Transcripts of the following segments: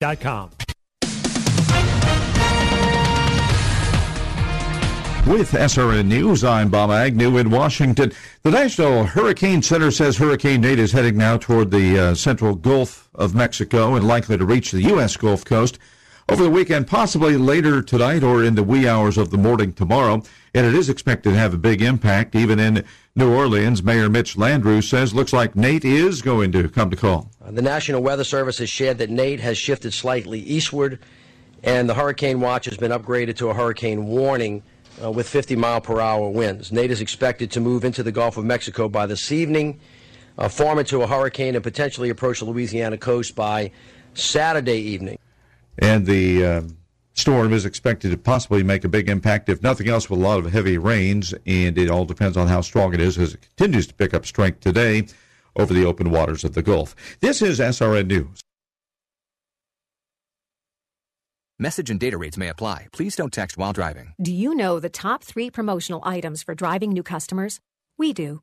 Com. With SRN News, I'm Bob Agnew in Washington. The National Hurricane Center says Hurricane Nate is heading now toward the uh, central Gulf of Mexico and likely to reach the U.S. Gulf Coast over the weekend, possibly later tonight or in the wee hours of the morning tomorrow. And it is expected to have a big impact even in New Orleans. Mayor Mitch Landrieu says looks like Nate is going to come to call. Uh, the National Weather Service has shared that Nate has shifted slightly eastward, and the hurricane watch has been upgraded to a hurricane warning uh, with 50 mile per hour winds. Nate is expected to move into the Gulf of Mexico by this evening, uh, form into a hurricane, and potentially approach the Louisiana coast by Saturday evening. And the uh, storm is expected to possibly make a big impact, if nothing else, with a lot of heavy rains, and it all depends on how strong it is as it continues to pick up strength today over the open waters of the Gulf. This is SRN News. Message and data rates may apply. Please don't text while driving. Do you know the top three promotional items for driving new customers? We do.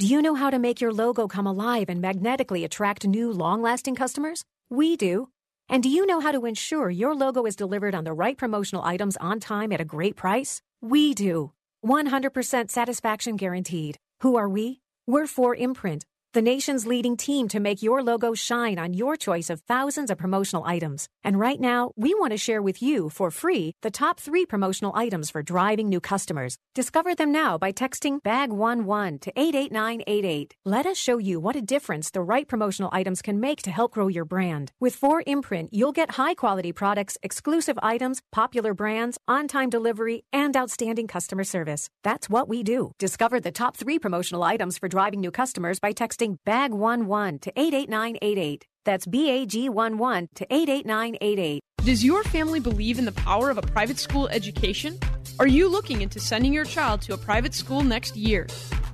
Do you know how to make your logo come alive and magnetically attract new, long lasting customers? We do. And do you know how to ensure your logo is delivered on the right promotional items on time at a great price? We do. 100% satisfaction guaranteed. Who are we? We're 4imprint the nation's leading team to make your logo shine on your choice of thousands of promotional items. And right now, we want to share with you for free the top three promotional items for driving new customers. Discover them now by texting BAG11 to 88988. Let us show you what a difference the right promotional items can make to help grow your brand. With 4imprint, you'll get high quality products, exclusive items, popular brands, on time delivery, and outstanding customer service. That's what we do. Discover the top three promotional items for driving new customers by texting BAG11 to 88988. That's BAG11 to 88988. Does your family believe in the power of a private school education? Are you looking into sending your child to a private school next year?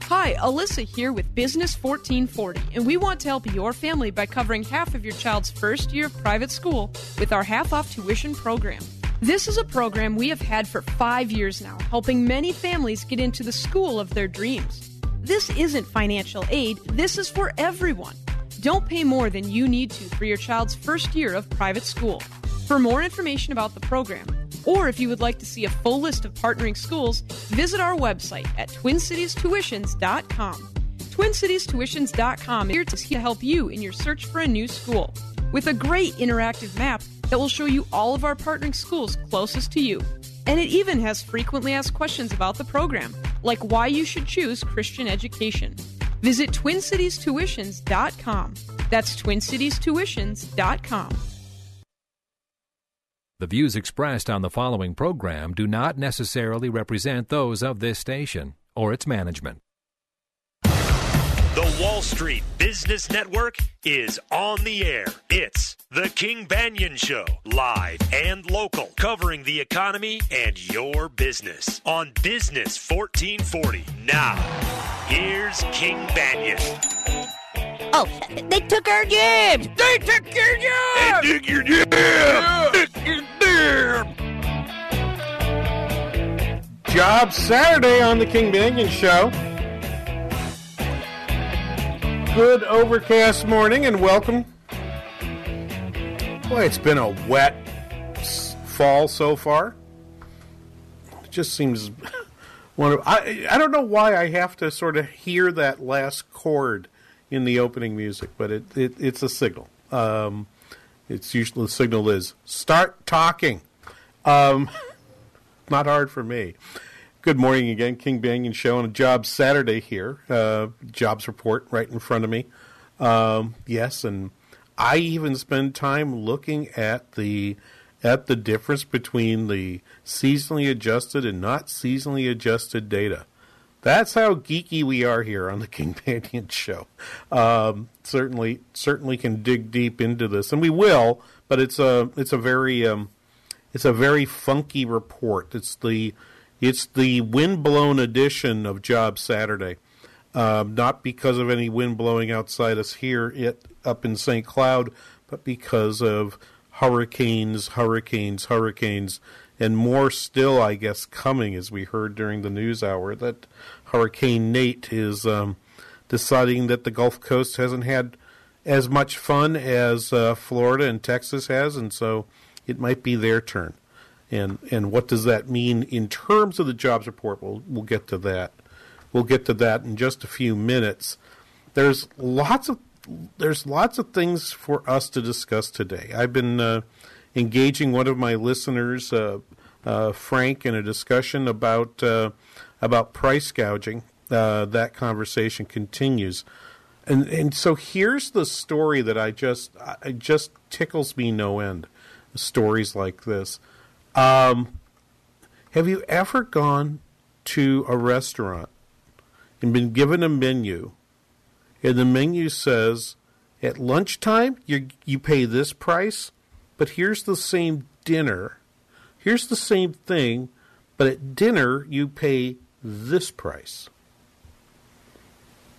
Hi, Alyssa here with Business 1440, and we want to help your family by covering half of your child's first year of private school with our half off tuition program. This is a program we have had for five years now, helping many families get into the school of their dreams. This isn't financial aid, this is for everyone. Don't pay more than you need to for your child's first year of private school. For more information about the program, or if you would like to see a full list of partnering schools, visit our website at twincitiestuitions.com. TwinCitiesTuitions.com is here to help you in your search for a new school with a great interactive map that will show you all of our partnering schools closest to you. And it even has frequently asked questions about the program, like why you should choose Christian education. Visit TwinCitiesTuitions.com. That's TwinCitiesTuitions.com. The views expressed on the following program do not necessarily represent those of this station or its management. The Wall Street Business Network is on the air. It's The King Banaian Show, live and local, covering the economy and your business on Business 1440. Now, here's King Banaian. Oh, they took our jobs! They took your jobs! They took your jobs! They took your jobs! Job Saturday on the King Banaian Show good overcast morning and welcome. Boy, it's been a wet fall so far. It just seems one of I I don't know why I have to sort of hear that last chord in the opening music, but it, it it's a signal. Um, it's usually the signal is start talking. Um, not hard for me. Good morning again, King Banaian Show on a Job Saturday here. Uh, jobs report right in front of me. Um, yes, and I even spend time looking at the at the difference between the seasonally adjusted and not seasonally adjusted data. that's how geeky we are here on the King Banaian Show. Um, certainly, certainly can dig deep into this, and we will. But it's a it's a very um, it's a very funky report. It's the it's the windblown edition of Job Saturday. Um, not because of any wind blowing outside us here it, up in St. Cloud, but because of hurricanes, hurricanes, hurricanes, and more still, I guess, coming, as we heard during the news hour, that Hurricane Nate is um, deciding that the Gulf Coast hasn't had as much fun as uh, Florida and Texas has, and so it might be their turn. And and what does that mean in terms of the jobs report? We'll we'll get to that. We'll get to that in just a few minutes. There's lots of there's lots of things for us to discuss today. I've been uh, engaging one of my listeners, uh, uh, Frank, in a discussion about uh, about price gouging. Uh, that conversation continues, and and so here's the story that I just it just tickles me no end. Stories like this. Um, have you ever gone to a restaurant and been given a menu, and the menu says at lunchtime you you pay this price, but here's the same dinner, here's the same thing, but at dinner you pay this price.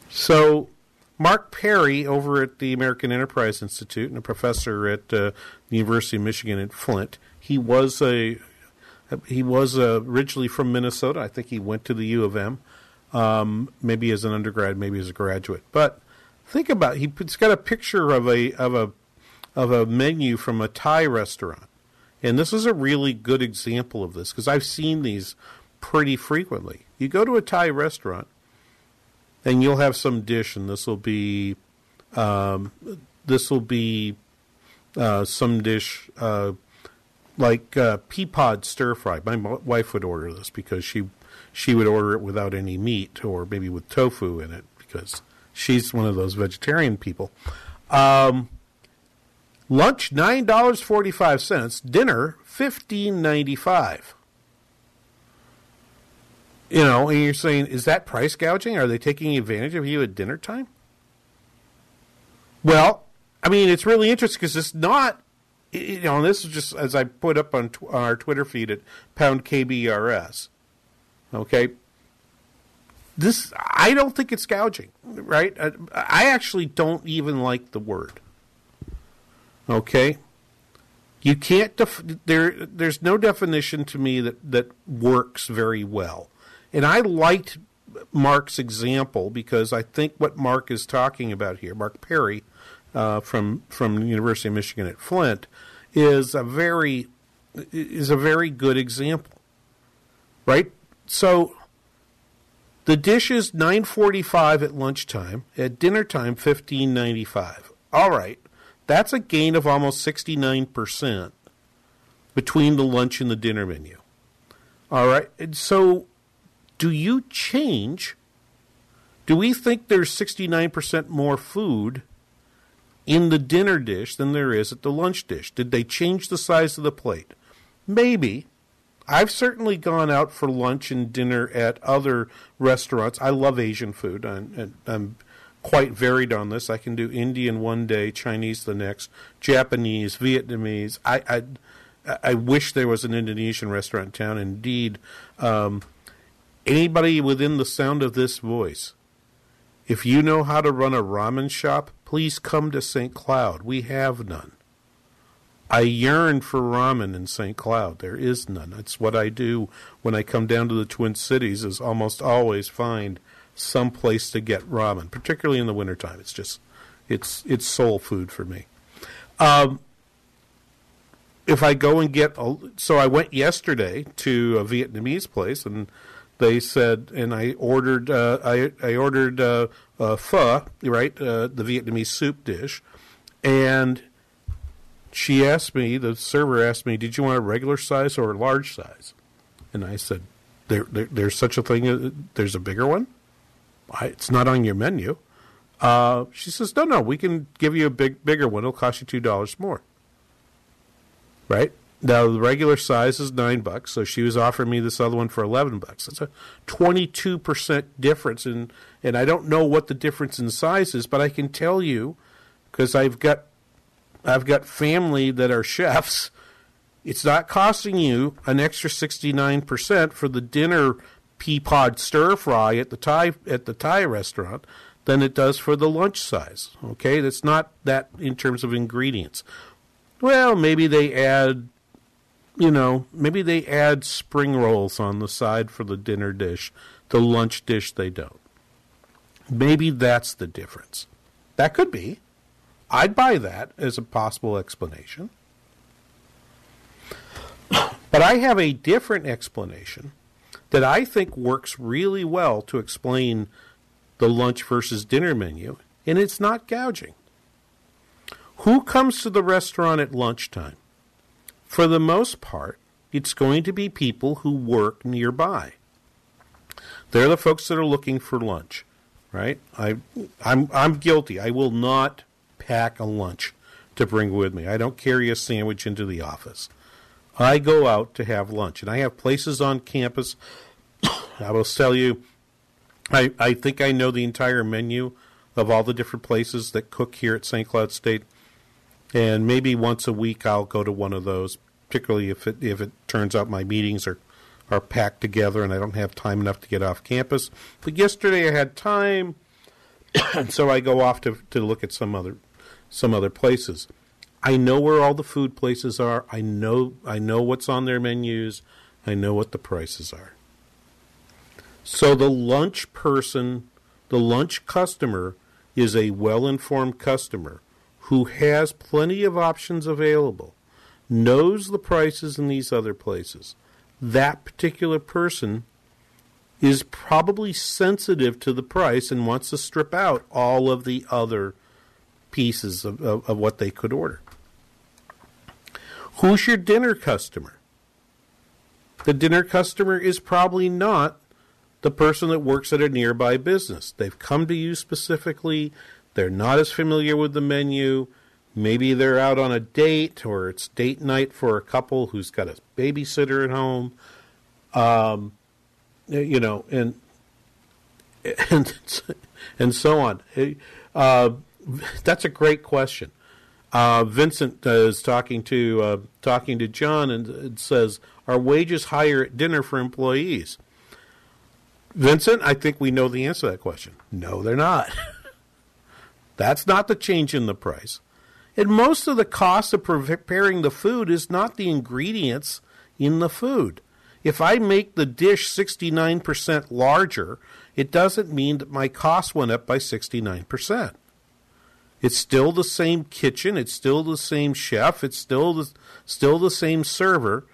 So, Mark Perry over at the American Enterprise Institute and a professor at uh, the University of Michigan at Flint, he was a he was originally from Minnesota. I think he went to the U of M, um, maybe as an undergrad, maybe as a graduate. But think about it. he's got a picture of a of a of a menu from a Thai restaurant, and this is a really good example of this because I've seen these pretty frequently. You go to a Thai restaurant, and you'll have some dish, and this will be um, this will be uh, some dish uh, like uh, pea pod stir fry. My wife would order this because she she would order it without any meat or maybe with tofu in it because she's one of those vegetarian people. Um, lunch nine dollars forty five cents. Dinner fifteen ninety five. You know, and you're saying, is that price gouging? Are they taking advantage of you at dinner time? Well, I mean, it's really interesting because it's not you know, this is just as I put up on, on our Twitter feed at pound KBRS. Okay. This, I don't think it's gouging, right? I, I actually don't even like the word. Okay. You can't, def- there, there's no definition to me that, that works very well. And I liked Mark's example because I think what Mark is talking about here, Mark Perry, uh, from from the University of Michigan at Flint, is a very is a very good example, right? So the dish is nine forty five at lunchtime. At dinner time, fifteen ninety five. All right, that's a gain of almost sixty nine percent between the lunch and the dinner menu. All right, and so do you change? Do we think there's sixty nine percent more food? In the dinner dish than there is at the lunch dish. Did they change the size of the plate? Maybe. I've certainly gone out for lunch and dinner at other restaurants. I love Asian food. I'm, I'm quite varied on this. I can do Indian one day, Chinese the next, Japanese, Vietnamese. I, I, I wish there was an Indonesian restaurant in town. Indeed, um, anybody within the sound of this voice, if you know how to run a ramen shop, Please come to St. Cloud. We have none. I yearn for ramen in St. Cloud. There is none. That's what I do when I come down to the Twin Cities is almost always find some place to get ramen, particularly in the wintertime. It's just it's it's soul food for me. Um, if I go and get a, so I went yesterday to a Vietnamese place and they said, and I ordered uh, I I ordered uh, uh, pho, right, uh, the Vietnamese soup dish, and she asked me, the server asked me, "Did you want a regular size or a large size?" And I said, there, there "There's such a thing. Uh, there's a bigger one. I, it's not on your menu." Uh, she says, "No, no, we can give you a big, bigger one. It'll cost you two dollars more." Right Now the regular size is nine bucks, so she was offering me this other one for eleven bucks. That's a twenty-two percent difference, in, and I don't know what the difference in size is, but I can tell you because I've got I've got family that are chefs. It's not costing you an extra sixty-nine percent for the dinner pea pod stir fry at the Thai at the Thai restaurant than it does for the lunch size. Okay, that's not that in terms of ingredients. Well, maybe they add you know, maybe they add spring rolls on the side for the dinner dish. The lunch dish, they don't. Maybe that's the difference. That could be. I'd buy that as a possible explanation. But I have a different explanation that I think works really well to explain the lunch versus dinner menu, and it's not gouging. Who comes to the restaurant at lunchtime? For the most part, it's going to be people who work nearby. They're the folks that are looking for lunch, right? I, I'm, I'm guilty. I will not pack a lunch to bring with me. I don't carry a sandwich into the office. I go out to have lunch, and I have places on campus. I will tell you, I, I think I know the entire menu of all the different places that cook here at St. Cloud State and maybe once a week I'll go to one of those, particularly if it if it turns out my meetings are are packed together and I don't have time enough to get off campus. But yesterday I had time, so I go off to to look at some other some other places. I know where all the food places are. I know I know what's on their menus. I know what the prices are. So the lunch person, the lunch customer is a well-informed customer who has plenty of options available, knows the prices in these other places, that particular person is probably sensitive to the price and wants to strip out all of the other pieces of, of, of what they could order. Who's your dinner customer? The dinner customer is probably not the person that works at a nearby business. They've come to you specifically. They're not as familiar with the menu. Maybe they're out on a date or it's date night for a couple who's got a babysitter at home. Um, you know, and and and so on. Uh, that's a great question. Uh, Vincent uh, is talking to uh, talking to John and says, "Are wages higher at dinner for employees?" Vincent, I think we know the answer to that question. No, they're not. That's not the change in the price. And most of the cost of preparing the food is not the ingredients in the food. If I make the dish 69% larger, it doesn't mean that my cost went up by 69%. It's still the same kitchen, it's still the same chef, it's still the, still the same server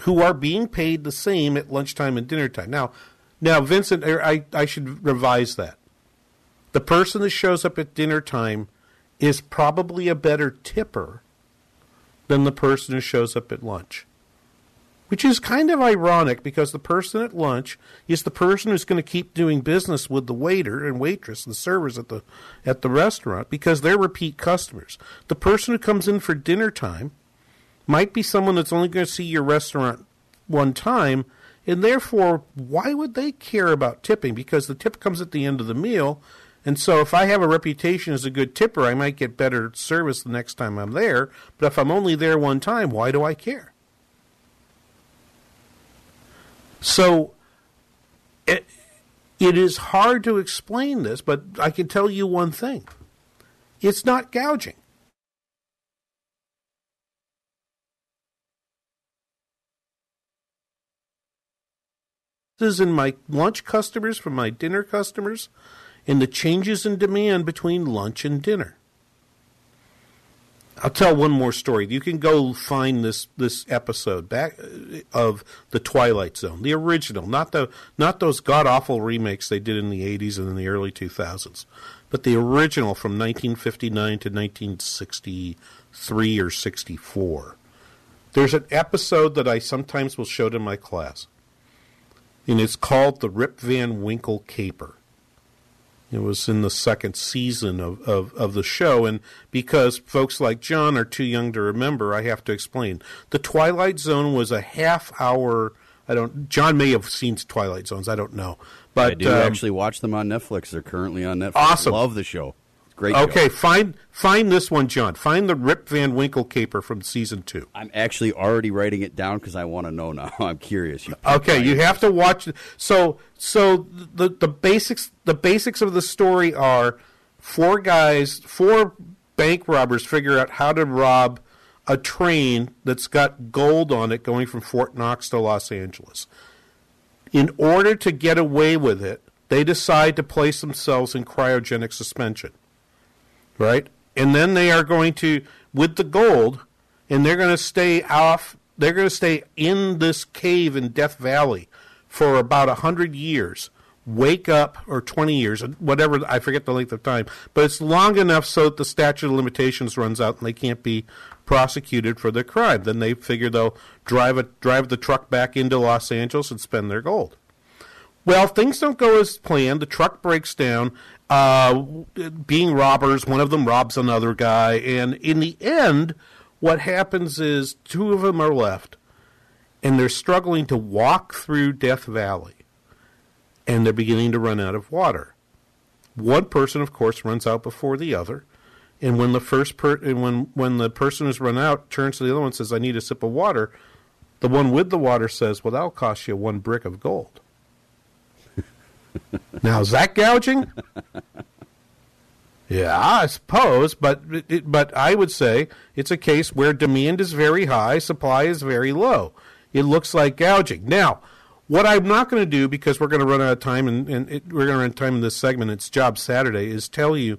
who are being paid the same at lunchtime and dinner time. Now, now Vincent, I, I should revise that. The person that shows up at dinner time is probably a better tipper than the person who shows up at lunch. Which is kind of ironic because the person at lunch is the person who's going to keep doing business with the waiter and waitress and servers at the at the restaurant because they're repeat customers. The person who comes in for dinner time might be someone that's only going to see your restaurant one time and therefore why would they care about tipping because the tip comes at the end of the meal and so if I have a reputation as a good tipper, I might get better service the next time I'm there. But if I'm only there one time, why do I care? So it, it is hard to explain this, but I can tell you one thing it's not gouging. This is in my lunch customers, from my dinner customers in the changes in demand between lunch and dinner. I'll tell one more story. You can go find this this episode back uh, of the Twilight Zone, the original, not the not those god awful remakes they did in the '80s and in the early 2000s, but the original from 1959 to 1963 or 64. There's an episode that I sometimes will show to my class, and it's called the Rip Van Winkle Caper. It was in the second season of, of, of the show, and because folks like John are too young to remember, I have to explain. The Twilight Zone was a half hour. I don't. John may have seen Twilight Zones. I don't know, but I do um, actually watch them on Netflix. They're currently on Netflix. Awesome. Love the show. Great. Okay, show. find find this one, John. Find the Rip Van Winkle caper from season two. I'm actually already writing it down because I want to know now. I'm curious. You Okay, you have to watch. So so the the basics the basics of the story are four guys, four bank robbers figure out how to rob a train that's got gold on it going from Fort Knox to Los Angeles. In order to get away with it, they decide to place themselves in cryogenic suspension. Right? And then they are going to with the gold and they're going to stay off they're going to stay in this cave in Death Valley for about a hundred years. Wake up, or twenty years, whatever I forget the length of time, but it's long enough so that the statute of limitations runs out and they can't be prosecuted for their crime. Then they figure they'll drive a, drive the truck back into Los Angeles and spend their gold. Well, things don't go as planned. The truck breaks down. Uh, being robbers, one of them robs another guy, and in the end, what happens is two of them are left, and they're struggling to walk through Death Valley, and they're beginning to run out of water. One person, of course, runs out before the other, and when the first per- and when when the person who's run out turns to the other one and says, "I need a sip of water," the one with the water says, "Well, that'll cost you one brick of gold." Now is that gouging? Yeah, I suppose, but it, but I would say it's a case where demand is very high, supply is very low. It looks like gouging. Now, what I'm not going to do because we're going to run out of time, and, and it, we're going to run out of time in this segment. It's Job Saturday. Is tell you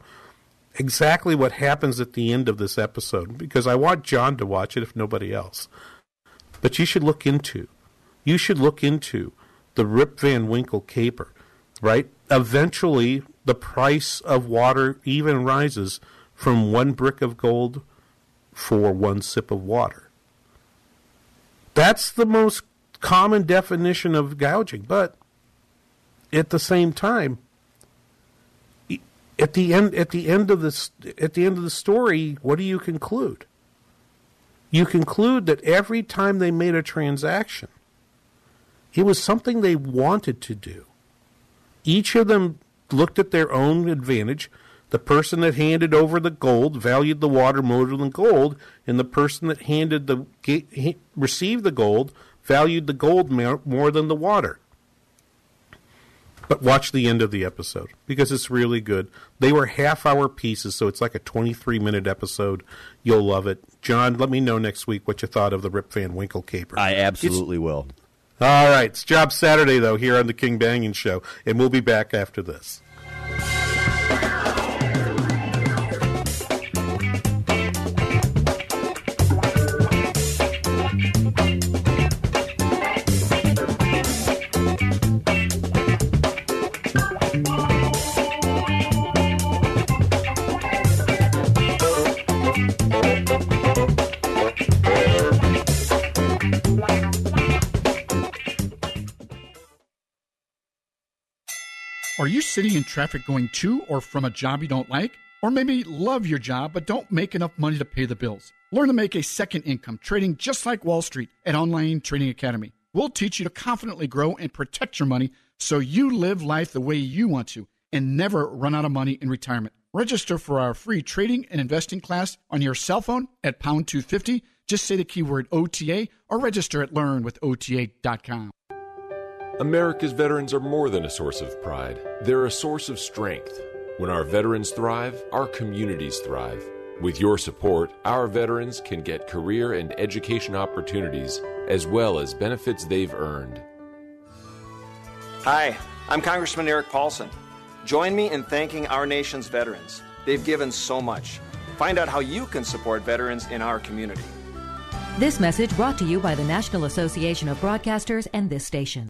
exactly what happens at the end of this episode because I want John to watch it if nobody else. But you should look into, you should look into the Rip Van Winkle caper, right? Eventually, the price of water even rises from one brick of gold for one sip of water. That's the most common definition of gouging, but at the same time, at the end at the end of this at the end of the story, what do you conclude? You conclude that every time they made a transaction, it was something they wanted to do. Each of them looked at their own advantage. The person that handed over the gold valued the water more than gold, and the person that handed the received the gold valued the gold more than the water. But watch the end of the episode because it's really good. They were half hour pieces, so it's like a 23 minute episode. You'll love it. John, let me know next week what you thought of the Rip Van Winkle caper. I absolutely it's, will. All right. It's Job Saturday, though, here on the King Banaian Show, and we'll be back after this. Are you sitting in traffic going to or from a job you don't like? Or maybe love your job but don't make enough money to pay the bills? Learn to make a second income trading just like Wall Street at Online Trading Academy. We'll teach you to confidently grow and protect your money so you live life the way you want to and never run out of money in retirement. Register for our free trading and investing class on your cell phone at pound 250. Just say the keyword OTA or register at learnwithota.com. America's veterans are more than a source of pride, they're a source of strength. When our veterans thrive, our communities thrive. With your support, our veterans can get career and education opportunities as well as benefits they've earned. Hi, I'm Congressman Erik Paulsen. Join me in thanking our nation's veterans. They've given so much. Find out how you can support veterans in our community. This message brought to you by the National Association of Broadcasters and this station.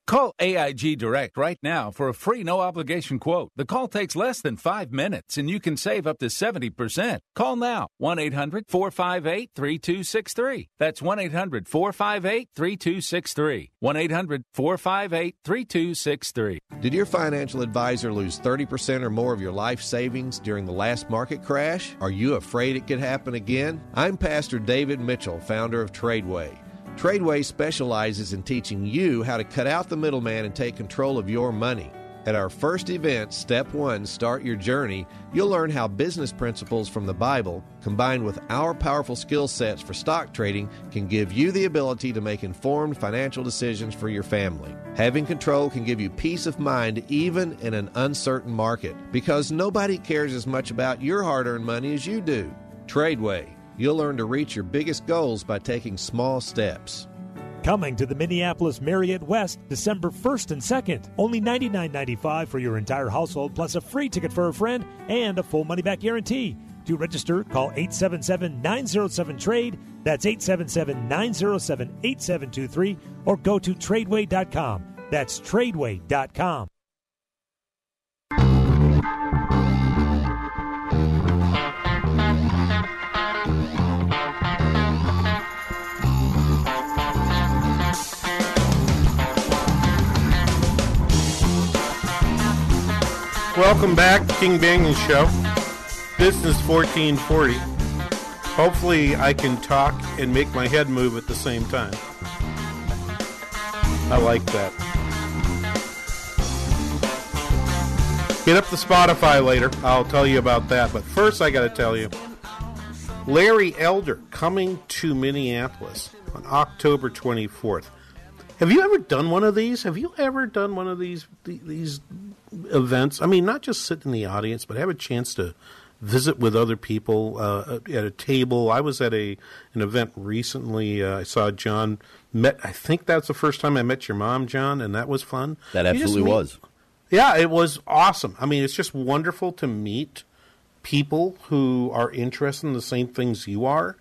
Call AIG Direct right now for a free no obligation quote. The call takes less than five minutes and you can save up to 70%. Call now 1 800 458 3263. That's 1 800 458 3263. 1 800 458 3263. Did your financial advisor lose 30% or more of your life savings during the last market crash? Are you afraid it could happen again? I'm Pastor David Mitchell, founder of Tradeway. Tradeway specializes in teaching you how to cut out the middleman and take control of your money. At our first event, Step 1 Start Your Journey, you'll learn how business principles from the Bible, combined with our powerful skill sets for stock trading, can give you the ability to make informed financial decisions for your family. Having control can give you peace of mind even in an uncertain market because nobody cares as much about your hard earned money as you do. Tradeway. You'll learn to reach your biggest goals by taking small steps. Coming to the Minneapolis Marriott West December 1st and 2nd. Only $99.95 for your entire household, plus a free ticket for a friend and a full money back guarantee. To register, call 877 907 TRADE. That's 877 907 8723 or go to tradeway.com. That's tradeway.com. Welcome back, King Banaian Show. Business 1440. Hopefully, I can talk and make my head move at the same time. I like that. Get up the Spotify later. I'll tell you about that. But first, I got to tell you Larry Elder coming to Minneapolis on October 24th. Have you ever done one of these? Have you ever done one of these these events? I mean, not just sit in the audience, but have a chance to visit with other people uh, at a table. I was at a an event recently. Uh, I saw John met. I think that's the first time I met your mom, John, and that was fun. That absolutely meet, was. Yeah, it was awesome. I mean, it's just wonderful to meet people who are interested in the same things you are.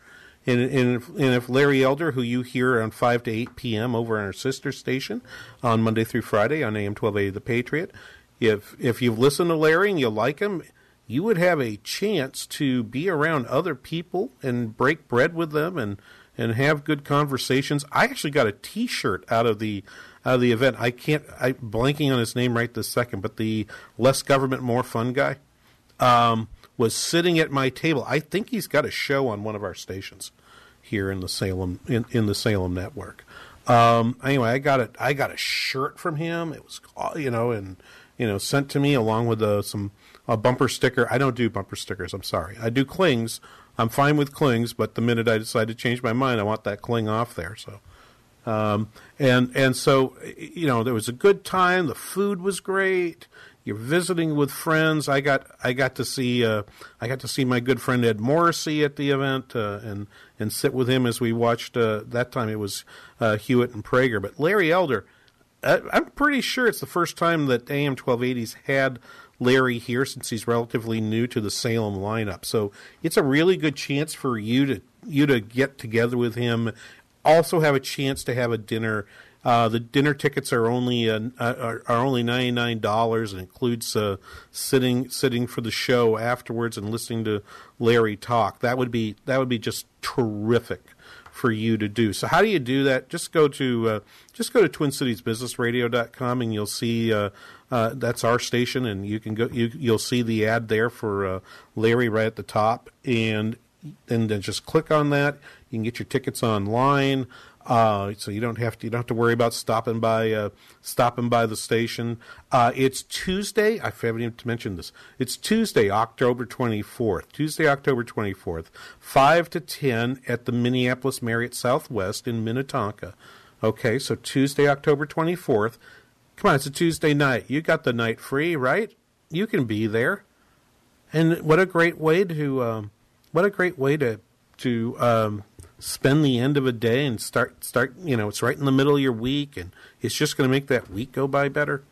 And, and, if, and if Larry Elder, who you hear on 5 to 8 p.m. over on our sister station on Monday through Friday on AM 1280 The Patriot, if, if you've listened to Larry and you like him, you would have a chance to be around other people and break bread with them and, and have good conversations. I actually got a T-shirt out of the out of the event. I can't. I'm blanking on his name right this second, but the less government, more fun guy. Um, was sitting at my table. I think he's got a show on one of our stations here in the Salem in, in the Salem network. Um, anyway, I got a I got a shirt from him. It was you know and you know sent to me along with a, some a bumper sticker. I don't do bumper stickers. I'm sorry. I do clings. I'm fine with clings, but the minute I decide to change my mind, I want that cling off there. So. Um, and and so you know there was a good time. The food was great you're visiting with friends. I got I got to see uh, I got to see my good friend Ed Morrissey at the event uh, and and sit with him as we watched. Uh, that time it was uh, Hewitt and Prager, but Larry Elder. I, I'm pretty sure it's the first time that AM 1280s had Larry here since he's relatively new to the Salem lineup. So it's a really good chance for you to you to get together with him. Also have a chance to have a dinner uh, the dinner tickets are only uh, are, are, only ninety nine dollars and includes uh, sitting sitting for the show afterwards and listening to Larry talk. That would be that would be just terrific for you to do. So how do you do that? Just go to uh, just go to TwinCitiesBusinessRadio.com and you'll see uh, uh, that's our station, and you can go you, you'll see the ad there for Larry right at the top, and and then just click on that. You can get your tickets online. Uh, so you don't have to you don't have to worry about stopping by uh, stopping by the station. Uh, it's Tuesday. I haven't even mentioned this. It's Tuesday, October twenty fourth. Tuesday, October twenty fourth, five to ten at the Minneapolis Marriott Southwest in Minnetonka. Okay, so Tuesday, October twenty fourth. Come on, it's a Tuesday night. You got the night free, right? You can be there, and what a great way to um, what a great way to to um, spend the end of a day and start start. You know, it's right in the middle of your week, and it's just going to make that week go by better.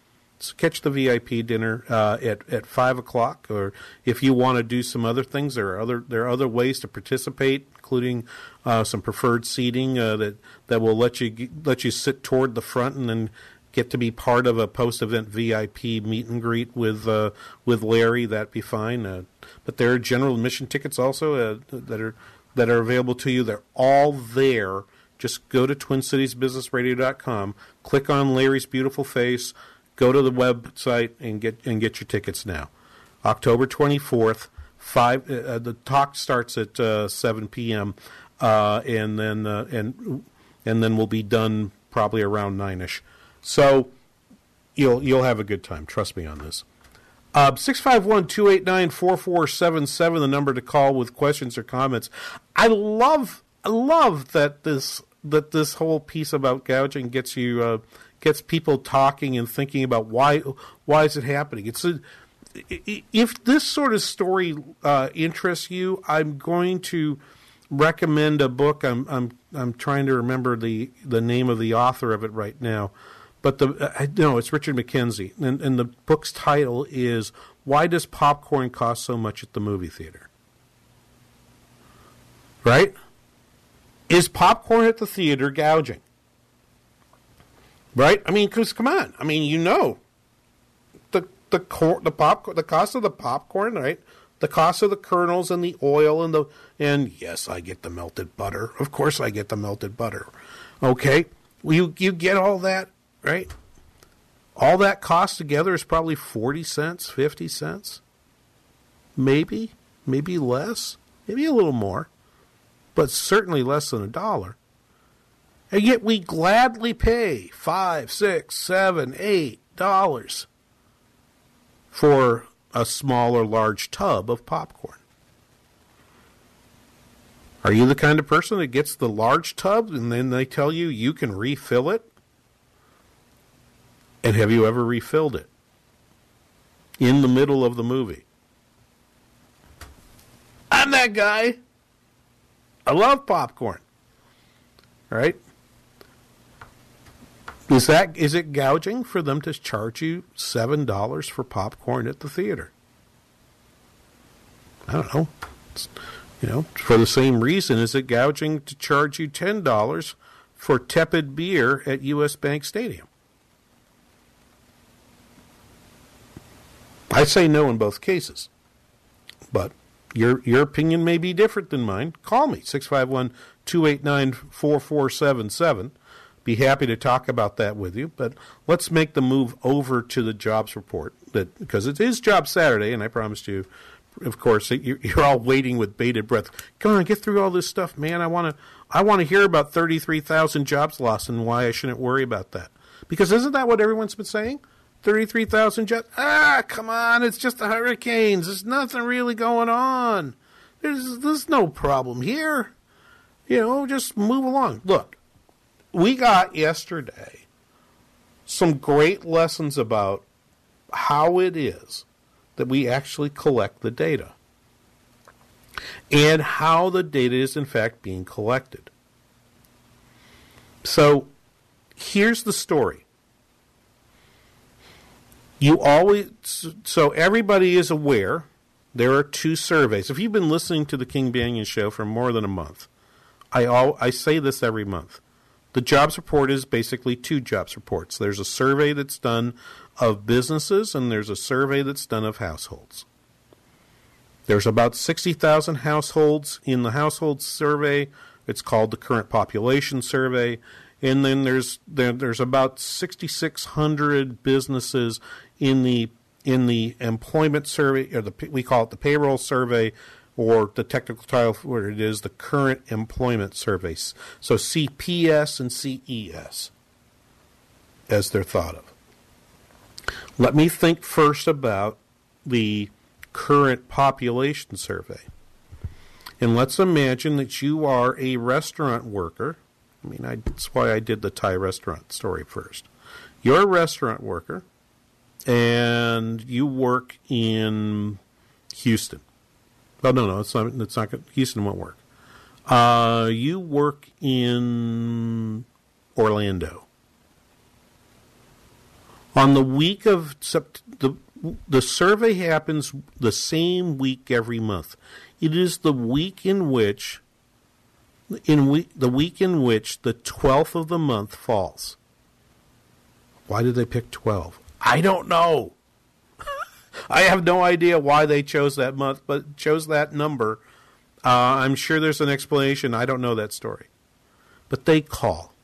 So catch the VIP dinner uh, at at five o'clock, or if you want to do some other things, there are other there are other ways to participate, including uh, some preferred seating uh, that that will let you let you sit toward the front and then get to be part of a post event VIP meet and greet with uh, with Larry. That'd be fine. Uh, but there are general admission tickets also uh, that are that are available to you. They're all there. Just go to TwinCitiesBusinessRadio.com, click on Larry's beautiful face go to the website and get and get your tickets now. October 24th, five. Uh, the talk starts at uh, 7 p.m. Uh, and then uh, and and then we'll be done probably around nine ish. So you'll you'll have a good time. Trust me on this. Uh, six five one two eight nine four four seven seven. The number to call with questions or comments. I love I love that this that this whole piece about gouging gets you uh, gets people talking and thinking about why why is it happening. It's a, if this sort of story uh, interests you, I'm going to recommend a book. I'm I'm I'm trying to remember the the name of the author of it right now, but the uh, no, it's Richard McKenzie, and, and the book's title is "Why Does Popcorn Cost So Much at the Movie Theater?" Right? Is popcorn at the theater gouging? right? I mean, because come on, I mean, you know, the the cor- the pop the cost of the popcorn, right? The cost of the kernels and the oil and the and yes, I get the melted butter. Of course, I get the melted butter. Okay, well, you you get all that, right? All that cost together is probably forty cents, fifty cents, maybe, maybe less, maybe a little more, but certainly less than a dollar. And yet we gladly pay five, six, seven, eight dollars for a small or large tub of popcorn. Are you the kind of person that gets the large tub and then they tell you you can refill it? And have you ever refilled it? In the middle of the movie. I'm that guy. I love popcorn. Right? Is that is it gouging for them to charge you seven dollars for popcorn at the theater? I don't know. It's, you know, for the same reason, is it gouging to charge you ten dollars for tepid beer at U.S. Bank Stadium? I say no in both cases, but your your opinion may be different than mine. Call me 651 289 4477 be happy to talk about that with you. But let's make the move over to the jobs report that because it is Job Saturday, and I promised you, of course, you're all waiting with bated breath. Come on, get through all this stuff, man. I want to I want to hear about thirty three thousand jobs lost and why I shouldn't worry about that. Because isn't that what everyone's been saying? 33,000 jobs. Ah, come on, it's just the hurricanes. There's nothing really going on. There's, there's no problem here. You know, just move along. Look, we got yesterday some great lessons about how it is that we actually collect the data and how the data is in fact being collected. So here's the story. You always so everybody is aware there are two surveys. If you've been listening to the King Banaian show for more than a month, I all, I say this every month. The jobs report is basically two jobs reports. There's a survey that's done of businesses, and there's a survey that's done of households. There's about 60,000 households in the household survey. It's called the current population survey. And then there's there, there's about 6,600 businesses in the in the employment survey, or the we call it the payroll survey, or the technical title for it is the Current Employment Surveys. So CPS and CES as they're thought of. Let me think first about the Current Population Survey. And let's imagine that you are a restaurant worker. I mean, I, that's why I did the Thai restaurant story first. You're a restaurant worker, and you work in Houston. Oh no, no, it's not. It's not. Houston won't work. Uh, you work in Orlando. On the week of the the survey happens the same week every month. It is the week in which in week, the week in which the 12th of the month falls. Why did they pick 12? I don't know. I have no idea why they chose that month, but chose that number. Uh, I'm sure there's an explanation. I don't know that story. But they call.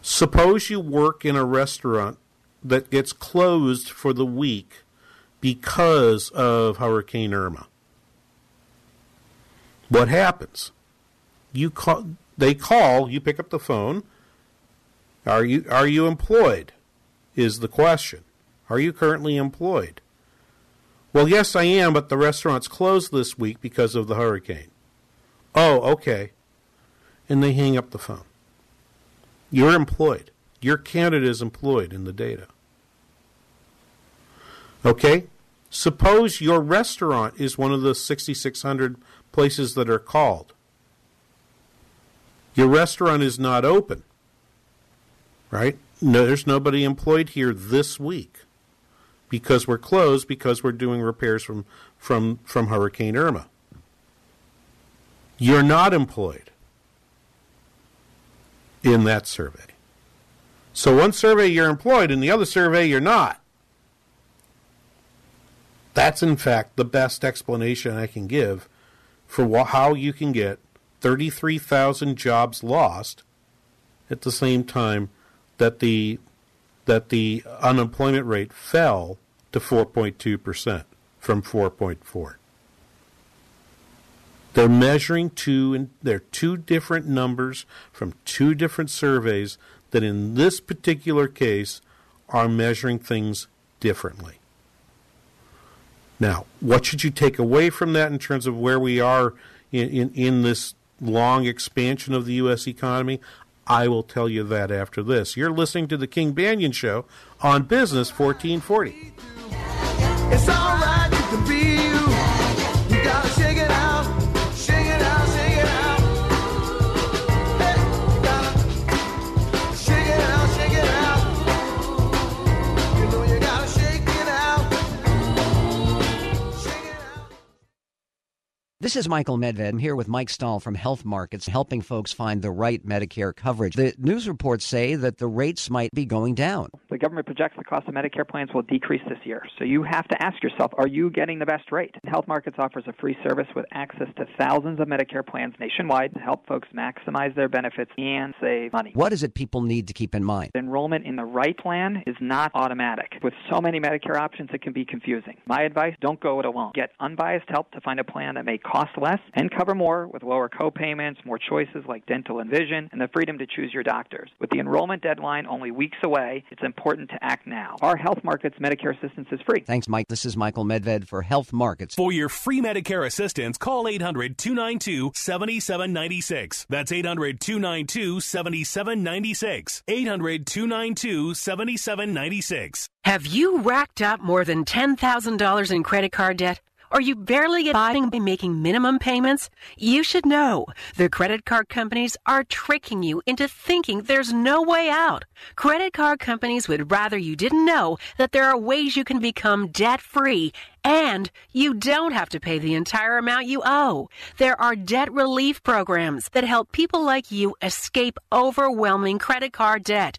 Suppose you work in a restaurant that gets closed for the week because of Hurricane Irma. What happens? You call, they call, you pick up the phone. Are you are you employed? Is the question. Are you currently employed? Well, yes, I am, but the restaurant's closed this week because of the hurricane. Oh, okay. And they hang up the phone. You're employed. Your candidate is employed in the data. Okay? Suppose your restaurant is one of the 6,600 places that are called. Your restaurant is not open, right? No, there's nobody employed here this week because we're closed because we're doing repairs from from from Hurricane Irma. You're not employed in that survey. So one survey you're employed, and the other survey you're not. That's in fact the best explanation I can give for wh- how you can get 33,000 jobs lost at the same time that the that the unemployment rate fell to 4.2% from 4.4. They're measuring two and they're two different numbers from two different surveys that in this particular case are measuring things differently. Now, what should you take away from that in terms of where we are in, in, in this long expansion of the U.S. economy? I will tell you that after this. You're listening to the King Banaian Show on Business 1440. This is Michael Medved. I'm here with Mike Stahl from Health Markets, helping folks find the right Medicare coverage. The news reports say that the rates might be going down. The government projects the cost of Medicare plans will decrease this year. So you have to ask yourself, are you getting the best rate? Health Markets offers a free service with access to thousands of Medicare plans nationwide to help folks maximize their benefits and save money. What is it people need to keep in mind? Enrollment in the right plan is not automatic. With so many Medicare options, it can be confusing. My advice, don't go it alone. Get unbiased help to find a plan that may cost less and cover more with lower co-payments, more choices like dental and vision, and the freedom to choose your doctors. With the enrollment deadline only weeks away, it's important to act now. Our Health Markets Medicare assistance is free. Thanks, Mike. This is Michael Medved for Health Markets. For your free Medicare assistance, call 800 292 7796. That's 800 292 7796. 800 292 7796. Have you racked up more than $10,000 in credit card debt? Are you barely abiding by making minimum payments? You should know the credit card companies are tricking you into thinking there's no way out. Credit card companies would rather you didn't know that there are ways you can become debt free and you don't have to pay the entire amount you owe. There are debt relief programs that help people like you escape overwhelming credit card debt.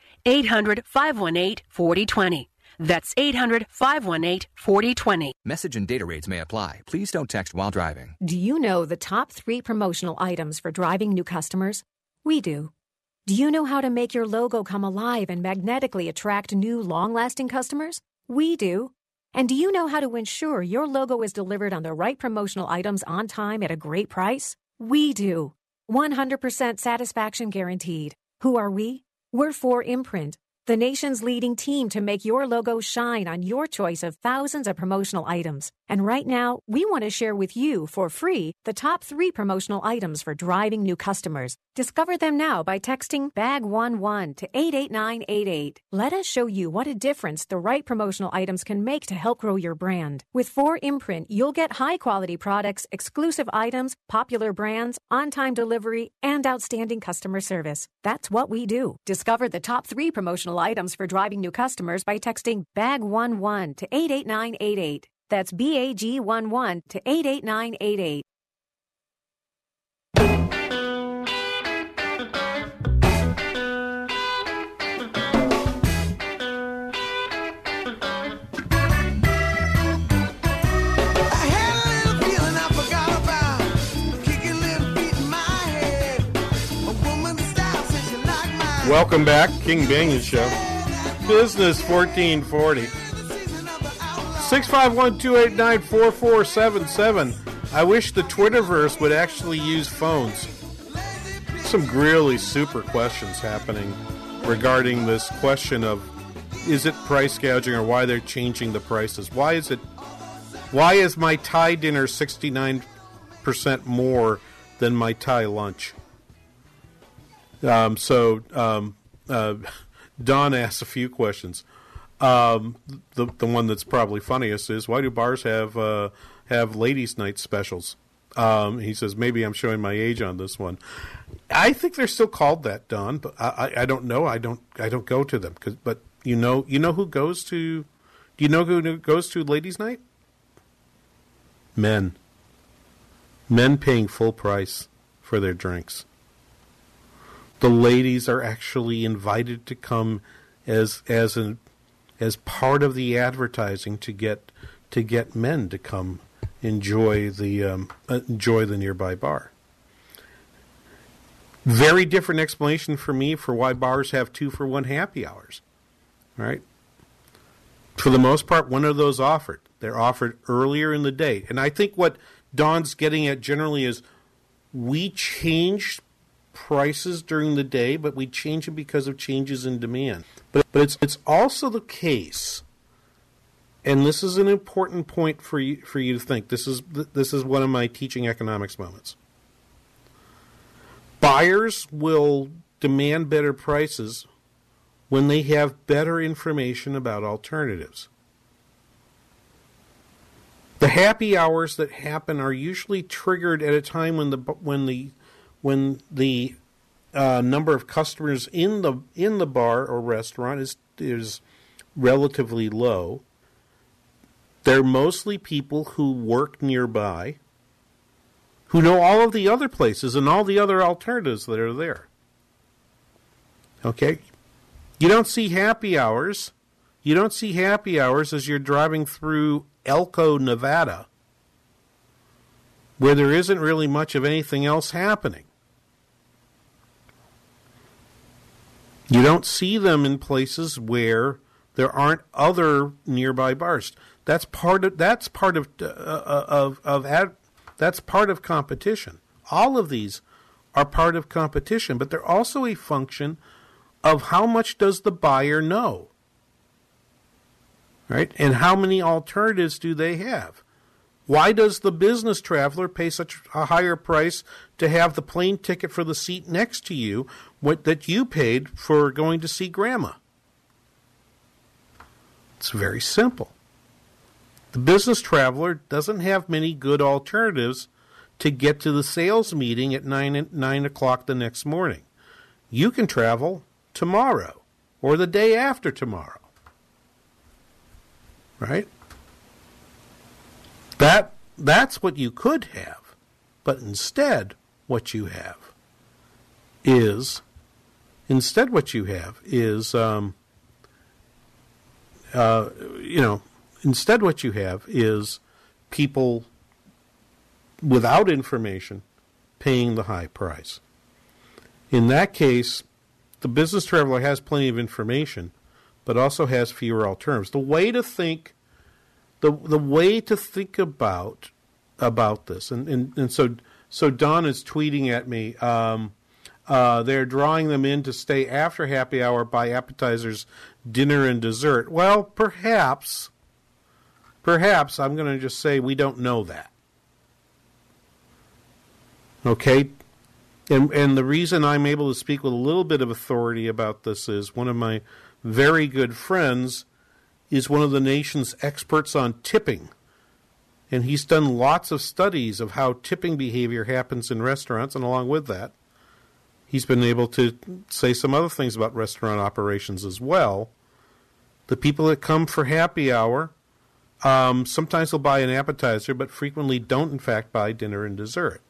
800 518 4020. That's 800 518 4020. Message and data rates may apply. Please don't text while driving. Do you know the top three promotional items for driving new customers? We do. Do you know how to make your logo come alive and magnetically attract new long lasting customers? We do. And do you know how to ensure your logo is delivered on the right promotional items on time at a great price? We do. 100% satisfaction guaranteed. Who are we? We're 4imprint, the nation's leading team to make your logo shine on your choice of thousands of promotional items. And right now, we want to share with you for free the top three promotional items for driving new customers. Discover them now by texting BAG11 to 88988. Let us show you what a difference the right promotional items can make to help grow your brand. With 4imprint, you'll get high quality products, exclusive items, popular brands, on time delivery, and outstanding customer service. That's what we do. Discover the top three promotional items for driving new customers by texting BAG11 to 88988. That's BAG11 to 88988. Welcome back, King Banaian Show. Business 1440. 651 289 4477. I wish the Twitterverse would actually use phones. Some really super questions happening regarding this question of is it price gouging or why they're changing the prices? Why is it why is my Thai dinner 69% more than my Thai lunch? Um, so um, uh, Don asks a few questions. Um, the the one that's probably funniest is why do bars have uh, have ladies' night specials? Um, he says maybe I'm showing my age on this one. I think they're still called that, Don, but I, I, I don't know. I don't I don't go to them. But you know you know who goes to? Do you know who goes to ladies' night? Men. Men paying full price for their drinks the ladies are actually invited to come as as an as part of the advertising to get to get men to come enjoy the um, enjoy the nearby bar. Very different explanation for me for why bars have two for one happy hours. Right? For the most part, when are those offered? They're offered earlier in the day. And I think what Don's getting at generally is we changed prices during the day, but we change them because of changes in demand. But but it's it's also the case, and this is an important point for you for you to think. This is this is one of my teaching economics moments. Buyers will demand better prices when they have better information about alternatives. The happy hours that happen are usually triggered at a time when the when the when the uh, number of customers in the in the bar or restaurant is is relatively low. They're mostly people who work nearby, who know all of the other places and all the other alternatives that are there. Okay? You don't see happy hours. You don't see happy hours as you're driving through Elko, Nevada, where there isn't really much of anything else happening. You don't see them in places where there aren't other nearby bars. That's part of that's part of uh, uh, of of ad, that's part of competition. All of these are part of competition, but they're also a function of how much does the buyer know? Right? And how many alternatives do they have? Why does the business traveler pay such a higher price to have the plane ticket for the seat next to you what, that you paid for going to see grandma? It's very simple. The business traveler doesn't have many good alternatives to get to the sales meeting at 9, 9 o'clock the next morning. You can travel tomorrow or the day after tomorrow. Right? That that's what you could have. But instead, what you have is instead what you have is um, uh, you know instead what you have is people without information paying the high price. In that case, the business traveler has plenty of information, but also has fewer alternatives. The way to think, the the way to think about about this, and and, and so so Don is tweeting at me. Um, uh, they're drawing them in to stay after happy hour by appetizers, dinner, and dessert. Well, perhaps, perhaps I'm going to just say we don't know that. Okay, and and the reason I'm able to speak with a little bit of authority about this is one of my very good friends is one of the nation's experts on tipping. And he's done lots of studies of how tipping behavior happens in restaurants, and along with that, he's been able to say some other things about restaurant operations as well. The people that come for happy hour um, sometimes will buy an appetizer, but frequently don't, in fact, buy dinner and dessert.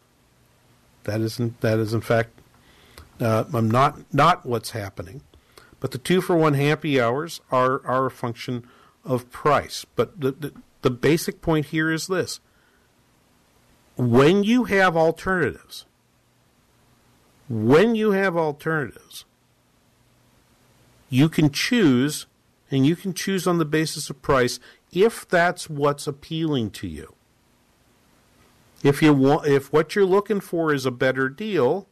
That isn't that is in fact uh, not not what's happening. But the two for one happy hours are are a function of price. But the, the the basic point here is this: when you have alternatives, when you have alternatives, you can choose, and you can choose on the basis of price if that's what's appealing to you. If you want, if what you're looking for is a better deal,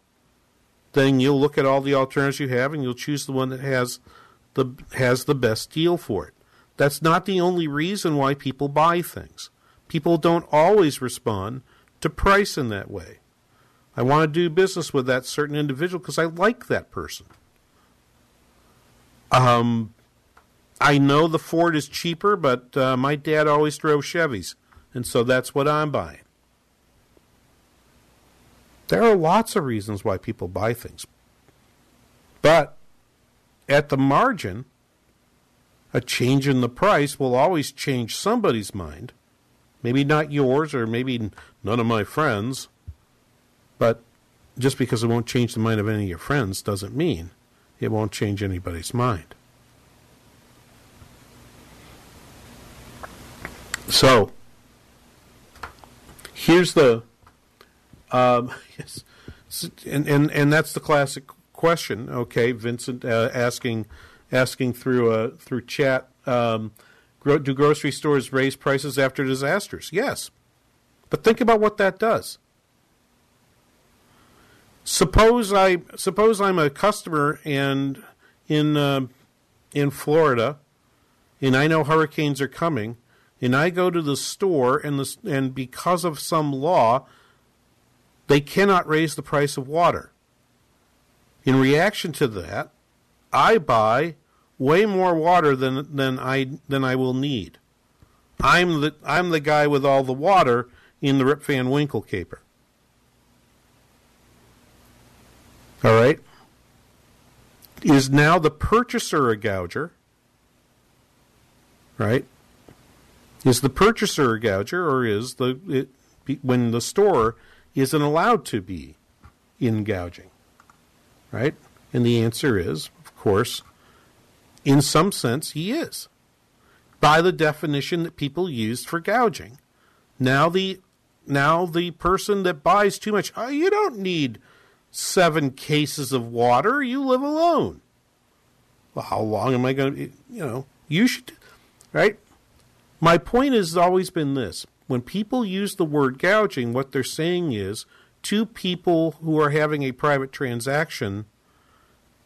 then you'll look at all the alternatives you have and you'll choose the one that has the has the best deal for it. That's not the only reason why people buy things. People don't always respond to price in that way. I want to do business with that certain individual because I like that person. Um, I know the Ford is cheaper, but uh, my dad always drove Chevys, and so that's what I'm buying. There are lots of reasons why people buy things. But at the margin, a change in the price will always change somebody's mind. Maybe not yours, or maybe none of my friends. But just because it won't change the mind of any of your friends doesn't mean it won't change anybody's mind. So, here's the um, yes, and, and and that's the classic question. Okay, Vincent uh, asking asking through uh, through chat. Um, do grocery stores raise prices after disasters? Yes, but think about what that does. Suppose I suppose I'm a customer and in uh, in Florida, and I know hurricanes are coming, and I go to the store and the and because of some law they cannot raise the price of water. In reaction to that, I buy way more water than, than I than I will need. I'm the I'm the guy with all the water in the Rip Van Winkle caper. All right. Is now the purchaser a gouger? Right? Is the purchaser a gouger, or is the it, when the store isn't allowed to be in gouging, right? And the answer is, of course, in some sense, he is. By the definition that people used for gouging. Now the now the person that buys too much, oh, you don't need seven cases of water. You live alone. Well, how long am I going to? You know, you should, right? My point has always been this: when people use the word gouging, what they're saying is two people who are having a private transaction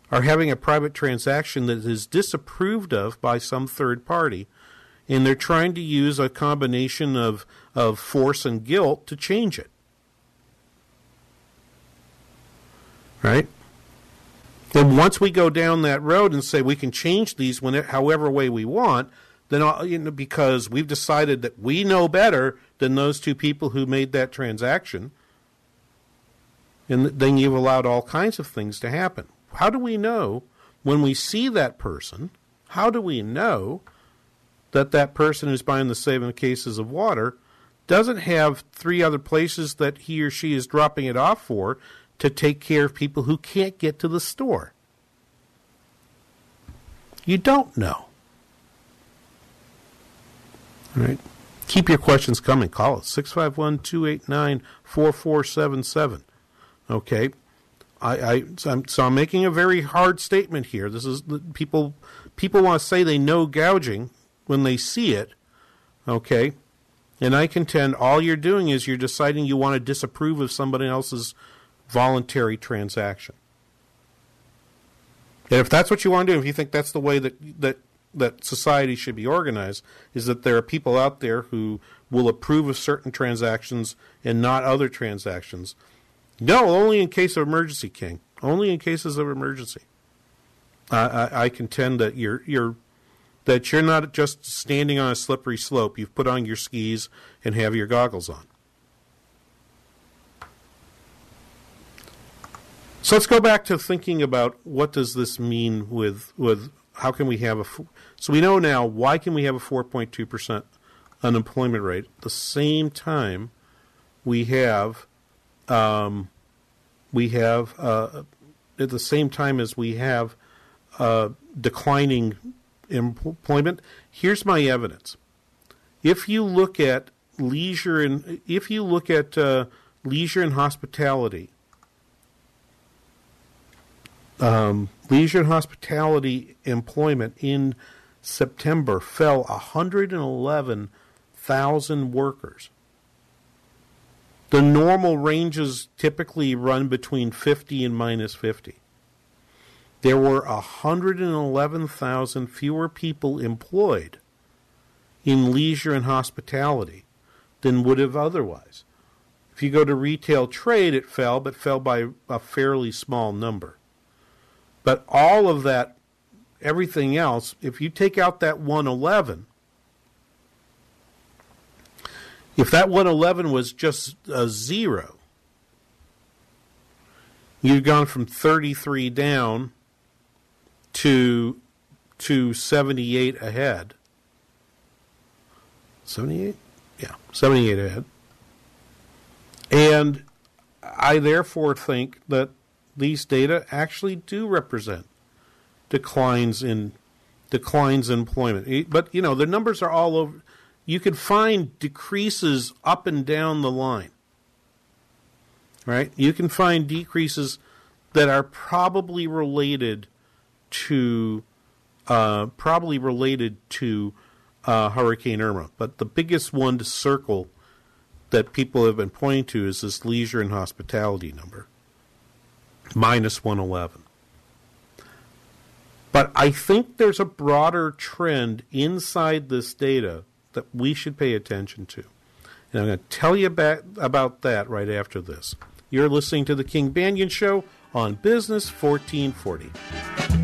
are having a private transaction that is disapproved of by some third party, and they're trying to use a combination of, of force and guilt to change it. Right? Then once we go down that road and say we can change these whenever, however way we want, then you know, because we've decided that we know better than those two people who made that transaction, and then you've allowed all kinds of things to happen. How do we know when we see that person? How do we know that that person who's buying the seven cases of water doesn't have three other places that he or she is dropping it off for to take care of people who can't get to the store? You don't know. Right. Keep your questions coming. Call us 651 289 4477. Okay. I, I so, I'm, so I'm making a very hard statement here. This is people people want to say they know gouging when they see it, okay? And I contend all you're doing is you're deciding you want to disapprove of somebody else's voluntary transaction. And if that's what you want to do, if you think that's the way that that that society should be organized, is that there are people out there who will approve of certain transactions and not other transactions. No, only in case of emergency, King. Only in cases of emergency. I, I, contend that you're you're that you're not just standing on a slippery slope. You've put on your skis and have your goggles on. So let's go back to thinking about what does this mean with with how can we have a so we know now why can we have a 4.2 percent unemployment rate at the same time we have um, we have uh, at the same time as we have uh, declining employment. Here's my evidence. If you look at leisure and if you look at uh, leisure and hospitality, um, leisure and hospitality employment in September fell 111,000 workers. The normal ranges typically run between 50 and minus 50 there were 111,000 fewer people employed in leisure and hospitality than would have otherwise. If you go to retail trade, it fell, but fell by a fairly small number. But all of that, everything else, if you take out that 111, if that 111 was just a zero, you've gone from 33 down to to 78 ahead. 78? Yeah, 78 ahead. And I therefore think that these data actually do represent declines in declines in employment. But you know, the numbers are all over you can find decreases up and down the line. Right? You can find decreases that are probably related to uh, probably related to uh, Hurricane Irma, but the biggest one to circle that people have been pointing to is this leisure and hospitality number, minus 111. But I think there's a broader trend inside this data that we should pay attention to. And I'm going to tell you about, about that right after this. You're listening to The King Banaian Show on Business 1440.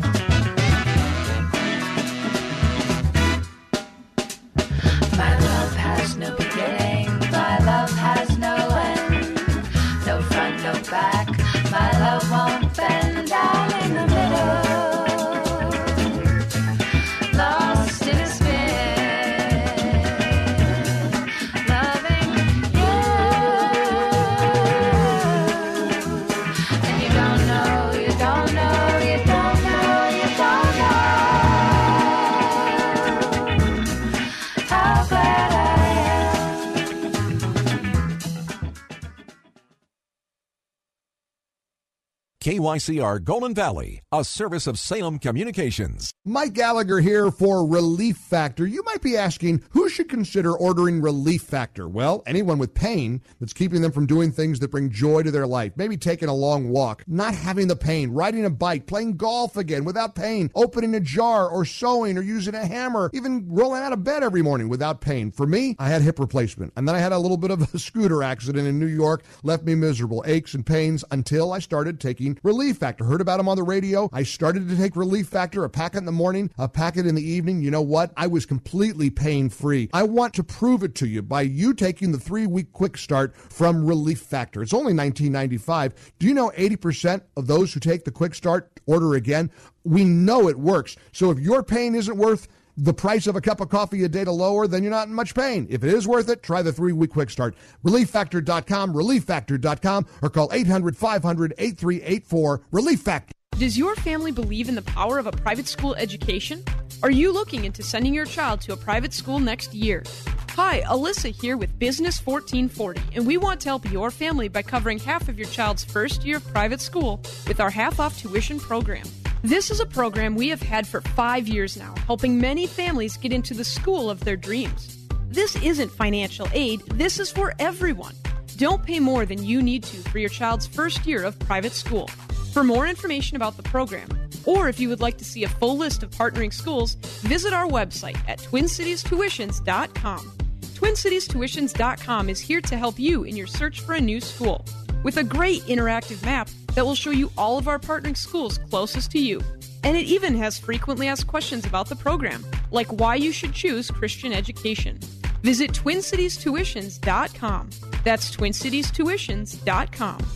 KYCR Golden Valley, a service of Salem Communications. Mike Gallagher here for Relief Factor. You might be asking, who should consider ordering Relief Factor? Well, anyone with pain that's keeping them from doing things that bring joy to their life. Maybe taking a long walk, not having the pain, riding a bike, playing golf again without pain, opening a jar or sewing or using a hammer, even rolling out of bed every morning without pain. For me, I had hip replacement and then I had a little bit of a scooter accident in New York, left me miserable, aches and pains until I started taking Relief Factor. Heard about them on the radio. I started to take Relief Factor, a packet in the morning, a packet in the evening. You know what? I was completely pain free. I want to prove it to you by you taking the three week quick start from Relief Factor. It's only $19.95. Do you know 80% of those who take the quick start order again? We know it works. So if your pain isn't worth the price of a cup of coffee a day to lower, then you're not in much pain. If it is worth it, try the three week quick start. ReliefFactor.com, ReliefFactor.com, or call 800 500 8384 Relief Factor. Does your family believe in the power of a private school education? Are you looking into sending your child to a private school next year? Hi, Alyssa here with Business 1440, and we want to help your family by covering half of your child's first year of private school with our half off tuition program. This is a program we have had for five years now, helping many families get into the school of their dreams. This isn't financial aid, this is for everyone. Don't pay more than you need to for your child's first year of private school. For more information about the program, or if you would like to see a full list of partnering schools, visit our website at twincitiestuitions.com. TwinCitiesTuitions.com is here to help you in your search for a new school with a great interactive map that will show you all of our partnering schools closest to you. And it even has frequently asked questions about the program, like why you should choose Christian education. Visit TwinCitiesTuitions.com. That's TwinCitiesTuitions.com.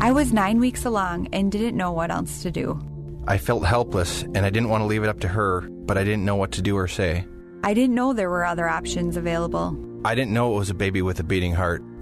I was nine weeks along and didn't know what else to do. I felt helpless and I didn't want to leave it up to her, but I didn't know what to do or say. I didn't know there were other options available. I didn't know it was a baby with a beating heart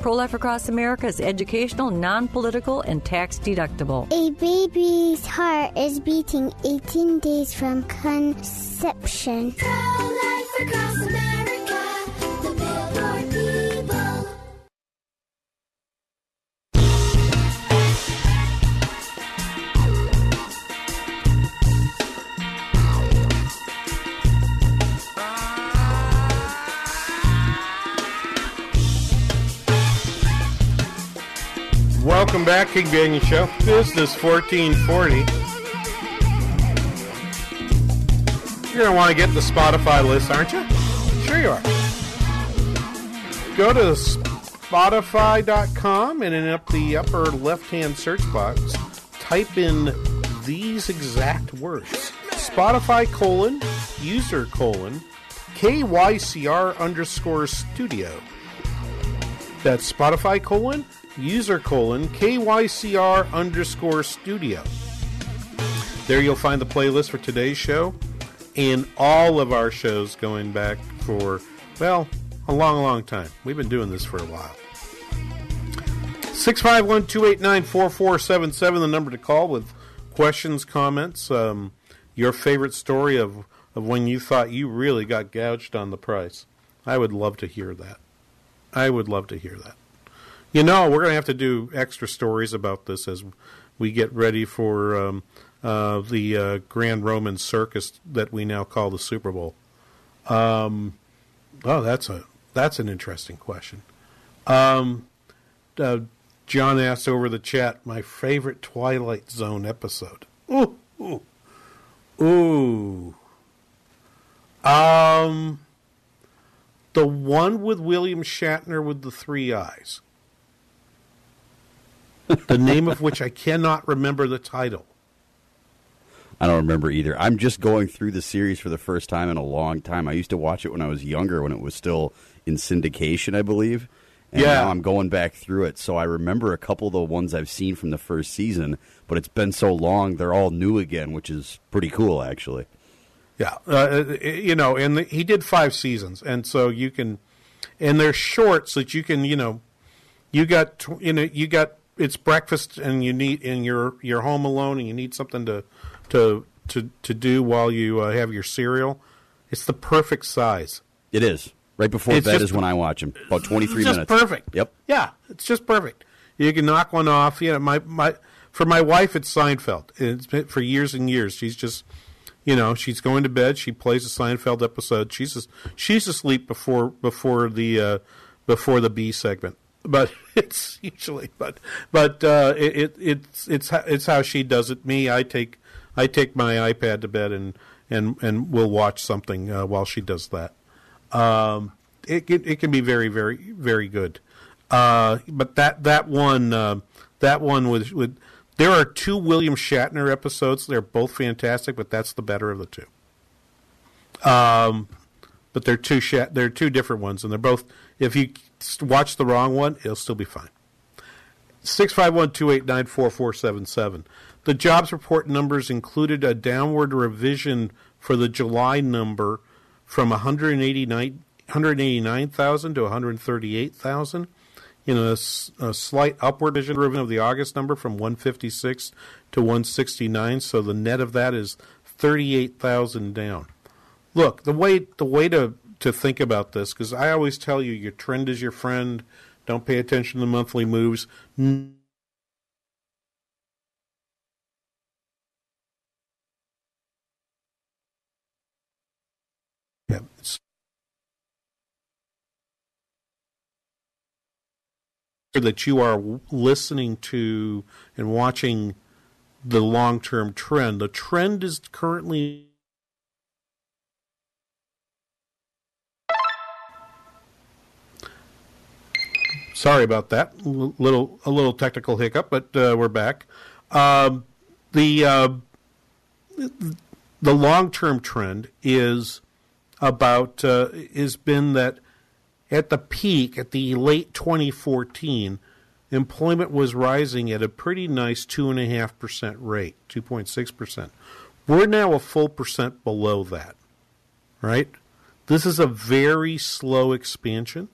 Pro Life Across America is educational, non political, and tax deductible. A baby's heart is beating 18 days from conception. Pro Life Across America, Welcome back, King Banaian Show. Business 1440. You're going to want to get the Spotify list, aren't you? Sure you are. Go to Spotify.com and in up the upper left hand search box, type in these exact words Spotify colon user colon KYCR underscore studio. That's Spotify colon user colon KYCR underscore studio. There you'll find the playlist for today's show and all of our shows going back for, well, a long, long time. We've been doing this for a while. 651 289 4477, the number to call with questions, comments, um, your favorite story of, of when you thought you really got gouged on the price. I would love to hear that. I would love to hear that. You know, we're going to have to do extra stories about this as we get ready for um, uh, the uh, Grand Roman Circus that we now call the Super Bowl. Um, oh, that's a that's an interesting question. Um, uh, John asked over the chat, my favorite Twilight Zone episode. Ooh, ooh, ooh. Um, the one with William Shatner with the three eyes the name of which I cannot remember the title. I don't remember either. I'm just going through the series for the first time in a long time. I used to watch it when I was younger, when it was still in syndication, I believe. And Yeah. now I'm going back through it, so I remember a couple of the ones I've seen from the first season, but it's been so long, they're all new again, which is pretty cool, actually. Yeah, uh, you know, and the, he did five seasons, and so you can, and they're short, so that you can, you know, you got, you know, you got it's breakfast, and you need, and you're you're home alone, and you need something to to to to do while you uh, have your cereal. It's the perfect size. It is. Right before It's bed just- is when I watch them. About 23 it's just minutes. perfect. Yep. Yeah, it's just perfect. You can knock one off. You know, my my for my wife, it's Seinfeld. It's been for years and years. She's just, you know, she's going to bed. She plays a Seinfeld episode. She's she's asleep before before the uh, before the B segment. But it's usually, but but uh, it, it it's it's it's how she does it. Me, I take I take my iPad to bed and and and we'll watch something uh, while she does that. Um, it, it it can be very very very good. Uh, but that that one uh, that one with with There are two William Shatner episodes. They're both fantastic, but that's the better of the two. Um, but they're two Shat- they're two different ones, and they're both. If you watch the wrong one, it'll still be fine. Six five one two eight nine four four seven seven. The jobs report numbers included a downward revision for the July number from 189 189,000 to 138,000 in a, a, slight upward revision of the August number from 156 to 169. So the net of that is 38,000 down. Look, the way the way to to think about this because I always tell you your trend is your friend. Don't pay attention to the monthly moves. Yeah, that you are listening to and watching the long term trend. The trend is currently. Sorry about that. A little a little technical hiccup, but uh, we're back. Um, the uh, the long term trend is about uh, has been that at the peak, at the late 2014, employment was rising at a pretty nice 2.5% rate, 2.6%. We're now a full percent below that, right? This is a very slow expansion.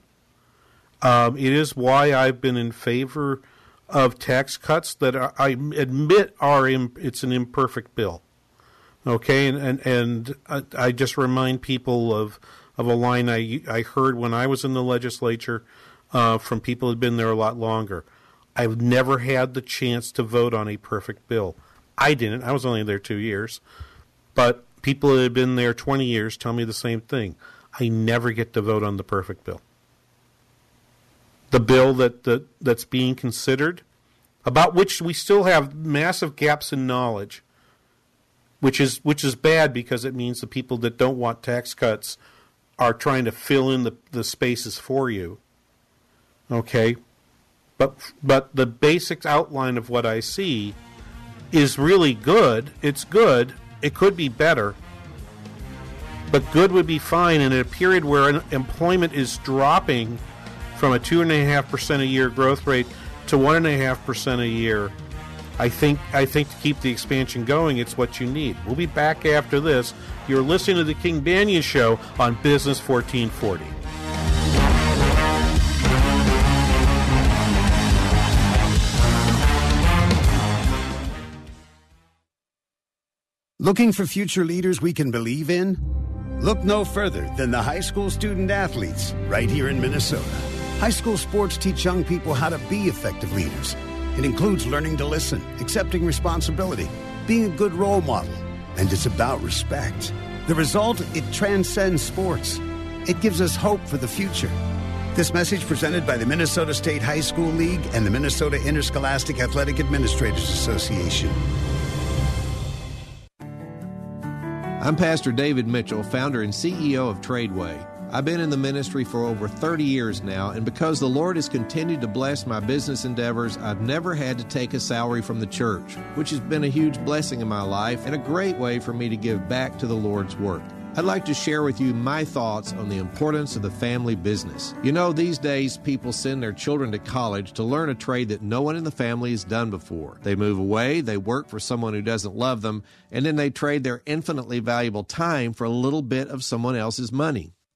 Um, it is why I've been in favor of tax cuts that I admit are it's an imperfect bill. Okay, and and, and I, I just remind people of of a line I I heard when I was in the legislature uh, from people who'd been there a lot longer. I've never had the chance to vote on a perfect bill. I didn't. I was only there two years, but people that had been there twenty years tell me the same thing. I never get to vote on the perfect bill. The bill that, that that's being considered, about which we still have massive gaps in knowledge, which is which is bad because it means the people that don't want tax cuts are trying to fill in the, the spaces for you. Okay? But but the basic outline of what I see is really good. It's good. It could be better. But good would be fine in a period where employment is dropping from a 2.5% a year growth rate to 1.5% a year. I think I think to keep the expansion going, it's what you need. We'll be back after this. You're listening to the King Banaian Show on Business 1440. Looking for future leaders we can believe in? Look no further than the high school student athletes right here in Minnesota. High school sports teach young people how to be effective leaders. It includes learning to listen, accepting responsibility, being a good role model, and it's about respect. The result, it transcends sports. It gives us hope for the future. This message presented by the Minnesota State High School League and the Minnesota Interscholastic Athletic Administrators Association. I'm Pastor David Mitchell, founder and CEO of Tradeway. I've been in the ministry for over 30 years now, and because the Lord has continued to bless my business endeavors, I've never had to take a salary from the church, which has been a huge blessing in my life and a great way for me to give back to the Lord's work. I'd like to share with you my thoughts on the importance of the family business. You know, these days people send their children to college to learn a trade that no one in the family has done before. They move away, they work for someone who doesn't love them, and then they trade their infinitely valuable time for a little bit of someone else's money.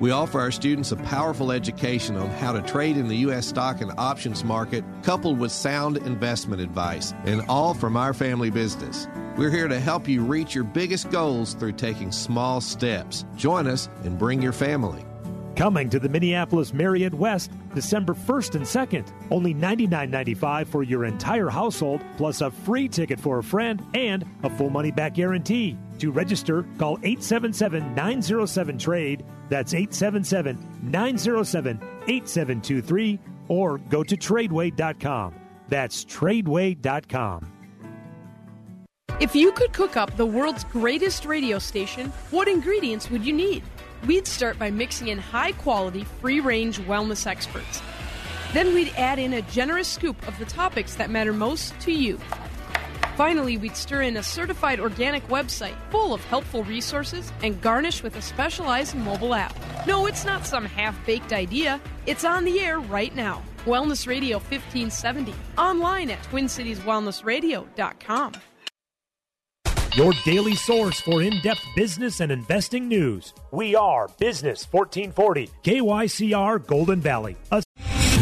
We offer our students a powerful education on how to trade in the U.S. stock and options market, coupled with sound investment advice, and all from our family business. We're here to help you reach your biggest goals through taking small steps. Join us and bring your family. Coming to the Minneapolis Marriott West December 1st and 2nd. Only $99.95 for your entire household, plus a free ticket for a friend and a full money back guarantee. To register, call 877 907 TRADE. That's 877 907 8723 or go to tradeway.com. That's tradeway.com. If you could cook up the world's greatest radio station, what ingredients would you need? We'd start by mixing in high quality, free range wellness experts. Then we'd add in a generous scoop of the topics that matter most to you. Finally, we'd stir in a certified organic website full of helpful resources and garnish with a specialized mobile app. No, it's not some half baked idea, it's on the air right now. Wellness Radio 1570, online at TwinCitiesWellnessRadio.com. Your daily source for in depth business and investing news. We are Business 1440, KYCR Golden Valley.